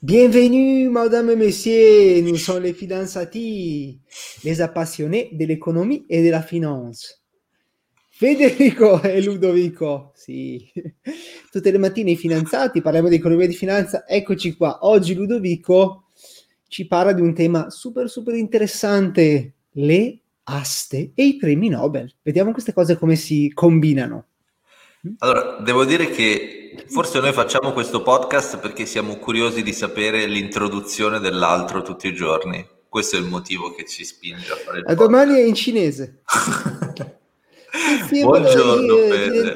Bienvenue, madame et messieurs, nous sommes les fidanzati, les appassionnés dell'economia e della finance. Federico e Ludovico, sì. Tutte le mattine i finanziati, parliamo di economia e di finanza, eccoci qua. Oggi Ludovico ci parla di un tema super super interessante, le aste e i premi Nobel. Vediamo queste cose come si combinano. Allora, devo dire che forse noi facciamo questo podcast perché siamo curiosi di sapere l'introduzione dell'altro tutti i giorni. Questo è il motivo che ci spinge a fare il A domani è in cinese. Buongiorno, Fede.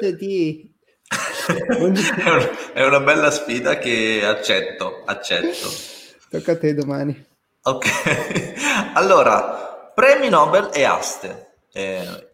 È una bella sfida che accetto, accetto. Tocca a te domani. Ok, allora, premi Nobel e aste. Eh,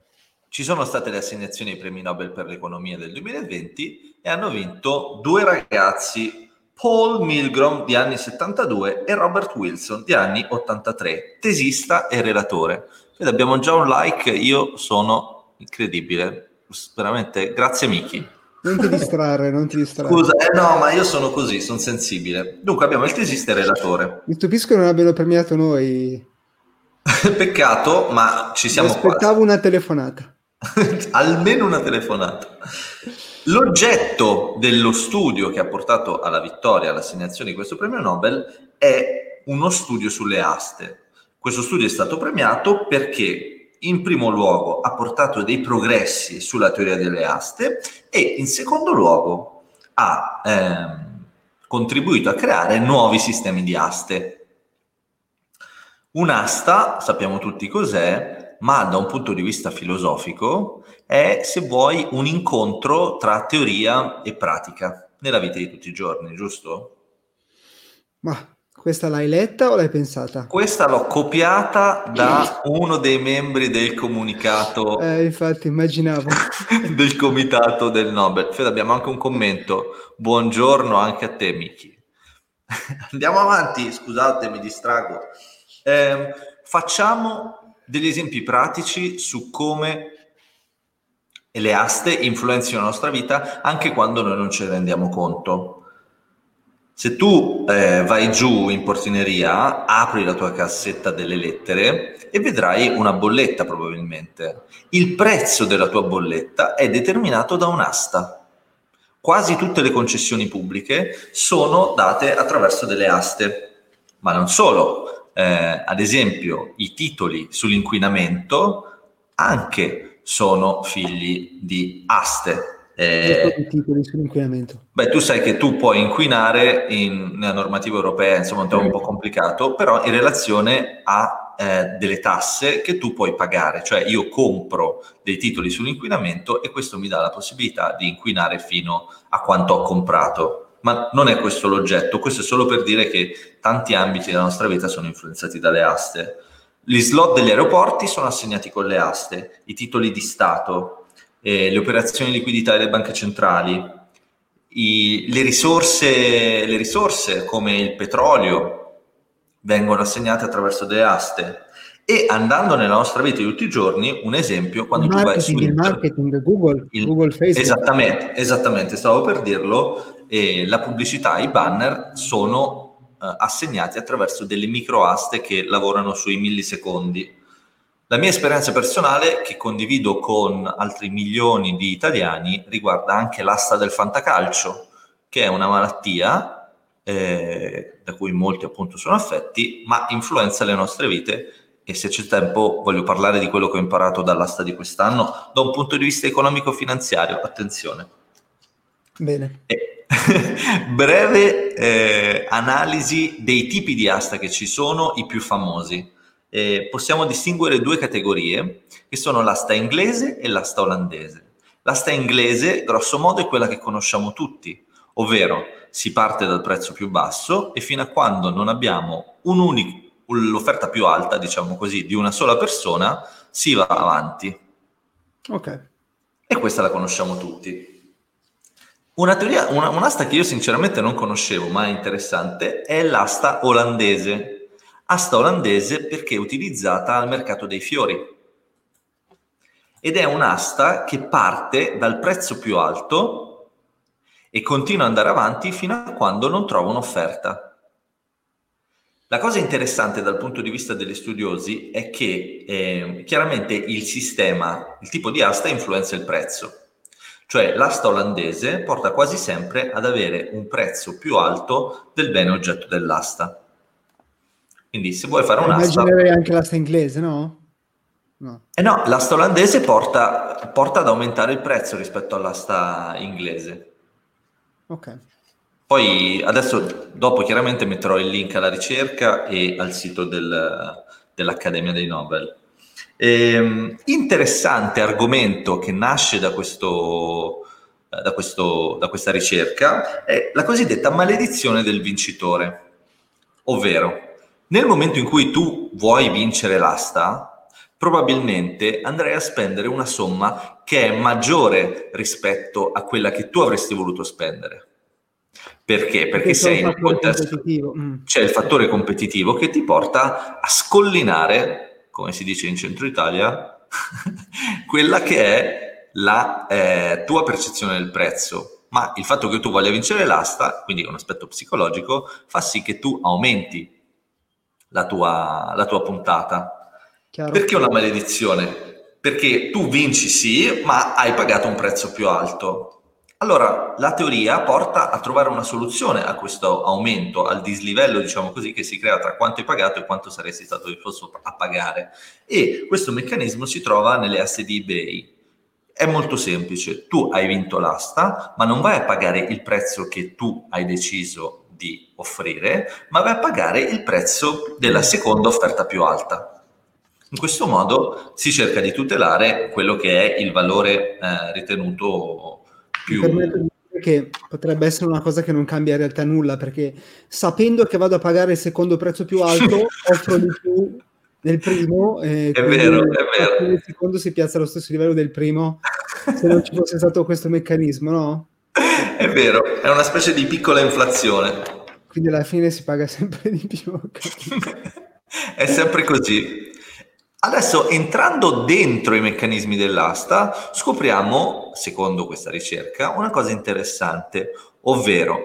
ci sono state le assegnazioni ai premi Nobel per l'economia del 2020 e hanno vinto due ragazzi, Paul Milgrom di anni 72 e Robert Wilson di anni 83, tesista e relatore. Ed abbiamo già un like, io sono incredibile, veramente, grazie Miki. Non ti distrarre, non ti distrarre. Scusa, eh no, ma io sono così, sono sensibile. Dunque abbiamo il tesista e il relatore. Mi stupisco che non abbiano premiato noi. Peccato, ma ci siamo Mi aspettavo quasi. una telefonata. Almeno una telefonata. L'oggetto dello studio che ha portato alla vittoria, all'assegnazione di questo premio Nobel, è uno studio sulle aste. Questo studio è stato premiato perché in primo luogo ha portato dei progressi sulla teoria delle aste e in secondo luogo ha ehm, contribuito a creare nuovi sistemi di aste. Un'asta, sappiamo tutti cos'è, ma da un punto di vista filosofico è, se vuoi, un incontro tra teoria e pratica nella vita di tutti i giorni, giusto? Ma questa l'hai letta o l'hai pensata? Questa l'ho copiata da uno dei membri del comunicato Eh, infatti, immaginavo. del comitato del Nobel. Fede, abbiamo anche un commento. Buongiorno anche a te, Miki. Andiamo avanti, scusate, mi distrago. Eh, facciamo degli esempi pratici su come le aste influenzino la nostra vita anche quando noi non ce ne rendiamo conto. Se tu eh, vai giù in portineria, apri la tua cassetta delle lettere e vedrai una bolletta probabilmente. Il prezzo della tua bolletta è determinato da un'asta. Quasi tutte le concessioni pubbliche sono date attraverso delle aste, ma non solo. Eh, ad esempio, i titoli sull'inquinamento anche sono figli di aste. Eh, i titoli sull'inquinamento. Beh, tu sai che tu puoi inquinare in, nella normativa europea, insomma, è un tema un po' complicato, però in relazione a eh, delle tasse che tu puoi pagare, cioè io compro dei titoli sull'inquinamento e questo mi dà la possibilità di inquinare fino a quanto ho comprato. Ma non è questo l'oggetto, questo è solo per dire che tanti ambiti della nostra vita sono influenzati dalle aste. Gli slot degli aeroporti sono assegnati con le aste, i titoli di Stato, eh, le operazioni di liquidità delle banche centrali, i, le, risorse, le risorse come il petrolio vengono assegnate attraverso delle aste. E andando nella nostra vita di tutti i giorni, un esempio, quando tu vai su il marketing, Google, il, Google Facebook. Esattamente, esattamente, stavo per dirlo, eh, la pubblicità, i banner sono eh, assegnati attraverso delle microaste che lavorano sui millisecondi. La mia esperienza personale, che condivido con altri milioni di italiani, riguarda anche l'asta del fantacalcio, che è una malattia eh, da cui molti appunto sono affetti, ma influenza le nostre vite e se c'è tempo voglio parlare di quello che ho imparato dall'asta di quest'anno da un punto di vista economico-finanziario. Attenzione. Bene. Eh, breve eh, analisi dei tipi di asta che ci sono, i più famosi eh, possiamo distinguere due categorie che sono l'asta inglese e l'asta olandese. L'asta inglese, grosso modo, è quella che conosciamo tutti, ovvero si parte dal prezzo più basso e fino a quando non abbiamo un unico, l'offerta più alta, diciamo così, di una sola persona, si va avanti. Ok. E questa la conosciamo tutti. Una teoria, una, un'asta che io sinceramente non conoscevo, ma è interessante, è l'asta olandese asta olandese perché è utilizzata al mercato dei fiori ed è un'asta che parte dal prezzo più alto e continua ad andare avanti fino a quando non trova un'offerta. La cosa interessante dal punto di vista degli studiosi è che eh, chiaramente il sistema, il tipo di asta influenza il prezzo. Cioè l'asta olandese porta quasi sempre ad avere un prezzo più alto del bene oggetto dell'asta. Quindi se vuoi fare un'asta... Immaginerei anche l'asta inglese, no? No. Eh no, l'asta olandese porta, porta ad aumentare il prezzo rispetto all'asta inglese. Ok. Poi adesso, dopo chiaramente metterò il link alla ricerca e al sito del, dell'Accademia dei Nobel. Ehm, interessante argomento che nasce da, questo, da, questo, da questa ricerca è la cosiddetta maledizione del vincitore, ovvero nel momento in cui tu vuoi vincere l'asta, probabilmente andrai a spendere una somma che è maggiore rispetto a quella che tu avresti voluto spendere. Perché? Perché sei in un contesto... Mm. C'è il fattore competitivo che ti porta a scollinare, come si dice in centro Italia, quella che è la eh, tua percezione del prezzo. Ma il fatto che tu voglia vincere l'asta, quindi un aspetto psicologico, fa sì che tu aumenti la tua, la tua puntata. Chiaro. Perché una maledizione? Perché tu vinci sì, ma hai pagato un prezzo più alto. Allora, la teoria porta a trovare una soluzione a questo aumento, al dislivello, diciamo così, che si crea tra quanto hai pagato e quanto saresti stato disposto a pagare. E questo meccanismo si trova nelle di eBay. È molto semplice, tu hai vinto l'asta, ma non vai a pagare il prezzo che tu hai deciso di offrire, ma vai a pagare il prezzo della seconda offerta più alta. In questo modo si cerca di tutelare quello che è il valore eh, ritenuto più... che potrebbe essere una cosa che non cambia in realtà nulla, perché sapendo che vado a pagare il secondo prezzo più alto, offro di più del primo. Eh, è vero, è vero. Il secondo si piazza allo stesso livello del primo, se non ci fosse stato questo meccanismo, no? È vero, è una specie di piccola inflazione. Quindi alla fine si paga sempre di più. è sempre così. Adesso entrando dentro i meccanismi dell'asta, scopriamo, secondo questa ricerca, una cosa interessante, ovvero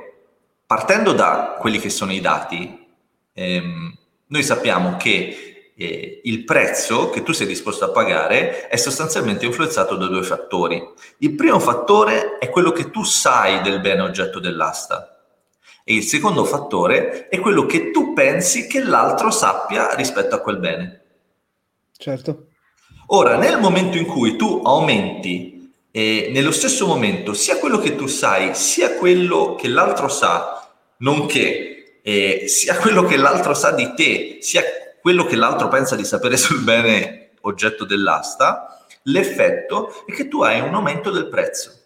partendo da quelli che sono i dati, ehm, noi sappiamo che eh, il prezzo che tu sei disposto a pagare è sostanzialmente influenzato da due fattori. Il primo fattore è quello che tu sai del bene oggetto dell'asta e il secondo fattore è quello che tu pensi che l'altro sappia rispetto a quel bene. Certo. Ora, nel momento in cui tu aumenti eh, nello stesso momento sia quello che tu sai, sia quello che l'altro sa, nonché eh, sia quello che l'altro sa di te, sia quello che l'altro pensa di sapere sul bene oggetto dell'asta, l'effetto è che tu hai un aumento del prezzo.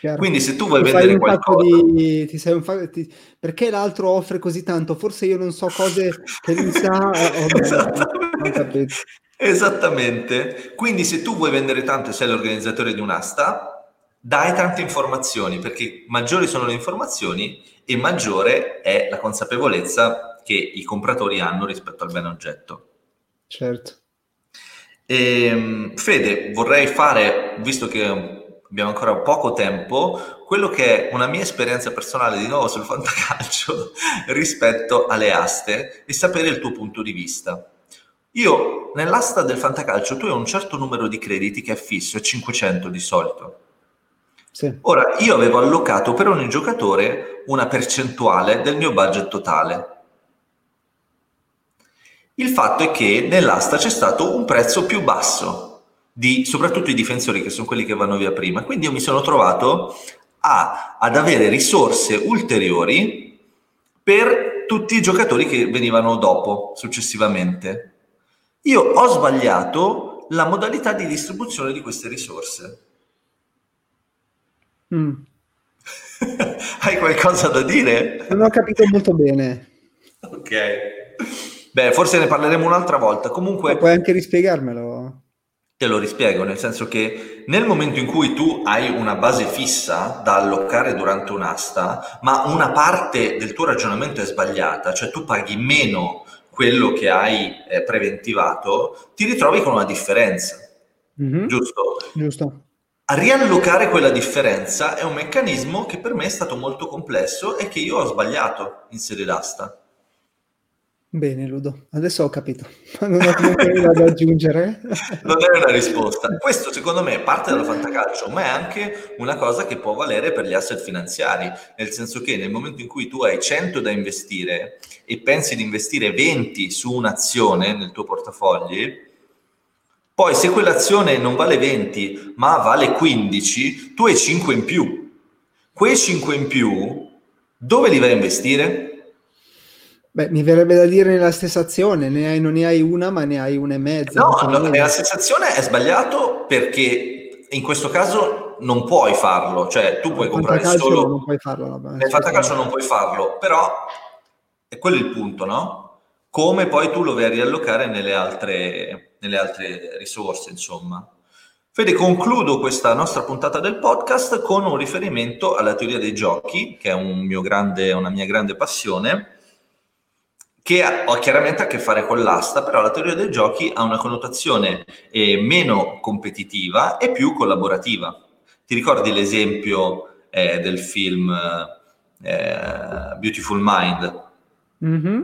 Chiaro. Quindi se tu vuoi ti vendere qualcosa... Di, ti sei un fa... ti... Perché l'altro offre così tanto? Forse io non so cose che lui sa. Oh, Esattamente. Esattamente. Quindi se tu vuoi vendere tanto e sei l'organizzatore di un'asta, dai tante informazioni, perché maggiori sono le informazioni e maggiore è la consapevolezza che i compratori hanno rispetto al bene oggetto. Certo. E, ehm, Fede, vorrei fare, visto che abbiamo ancora poco tempo, quello che è una mia esperienza personale di nuovo sul fantacalcio rispetto alle aste e sapere il tuo punto di vista. Io nell'asta del fantacalcio tu hai un certo numero di crediti che è fisso, è 500 di solito. Sì. Ora, io avevo allocato per ogni giocatore una percentuale del mio budget totale. Il fatto è che nell'asta c'è stato un prezzo più basso di soprattutto i difensori che sono quelli che vanno via prima. Quindi io mi sono trovato a, ad avere risorse ulteriori per tutti i giocatori che venivano dopo, successivamente. Io ho sbagliato la modalità di distribuzione di queste risorse. Mm. Hai qualcosa da dire? Non ho capito molto bene. Ok. Beh, forse ne parleremo un'altra volta. Comunque... Ma puoi anche rispiegarmelo? Te lo rispiego, nel senso che nel momento in cui tu hai una base fissa da allocare durante un'asta, ma una parte del tuo ragionamento è sbagliata, cioè tu paghi meno quello che hai eh, preventivato, ti ritrovi con una differenza. Mm-hmm. Giusto? Giusto. A riallocare quella differenza è un meccanismo che per me è stato molto complesso e che io ho sbagliato in sede d'asta. Bene, Ludo, adesso ho capito. Non ho comunque nulla da aggiungere. non è una risposta. Questo secondo me è parte della fantacalcio, ma è anche una cosa che può valere per gli asset finanziari, nel senso che nel momento in cui tu hai 100 da investire e pensi di investire 20 su un'azione nel tuo portafogli, poi se quell'azione non vale 20 ma vale 15, tu hai 5 in più. Quei 5 in più, dove li vai a investire? Beh, mi verrebbe da dire nella stessa azione, ne hai, non ne hai una, ma ne hai una e mezza. No, no nella stessa azione è sbagliato perché in questo caso non puoi farlo, cioè tu puoi nel comprare solo... Non puoi farlo. Vabbè, nel fantacalcio non puoi farlo, però è quello il punto, no? Come poi tu lo vai a riallocare nelle altre, nelle altre risorse, insomma. Fede, concludo questa nostra puntata del podcast con un riferimento alla teoria dei giochi, che è un grande, una mia grande passione che ha chiaramente a che fare con l'asta, però la teoria dei giochi ha una connotazione eh, meno competitiva e più collaborativa. Ti ricordi l'esempio eh, del film eh, Beautiful Mind? Mm-hmm.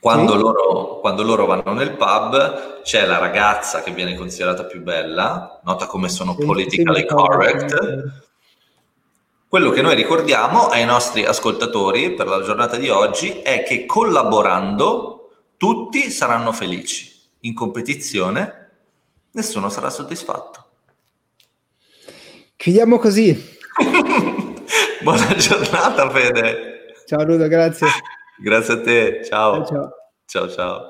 Quando, sì. loro, quando, loro, vanno nel pub c'è la ragazza che viene considerata più bella, nota come sono sì, politically sì, correct, quello che noi ricordiamo ai nostri ascoltatori per la giornata di oggi è che collaborando tutti saranno felici. In competizione nessuno sarà soddisfatto. Chiudiamo così. Buona giornata, Fede. Ciao Ludo, grazie. grazie a te. Ciao. Ciao ciao. ciao. ciao.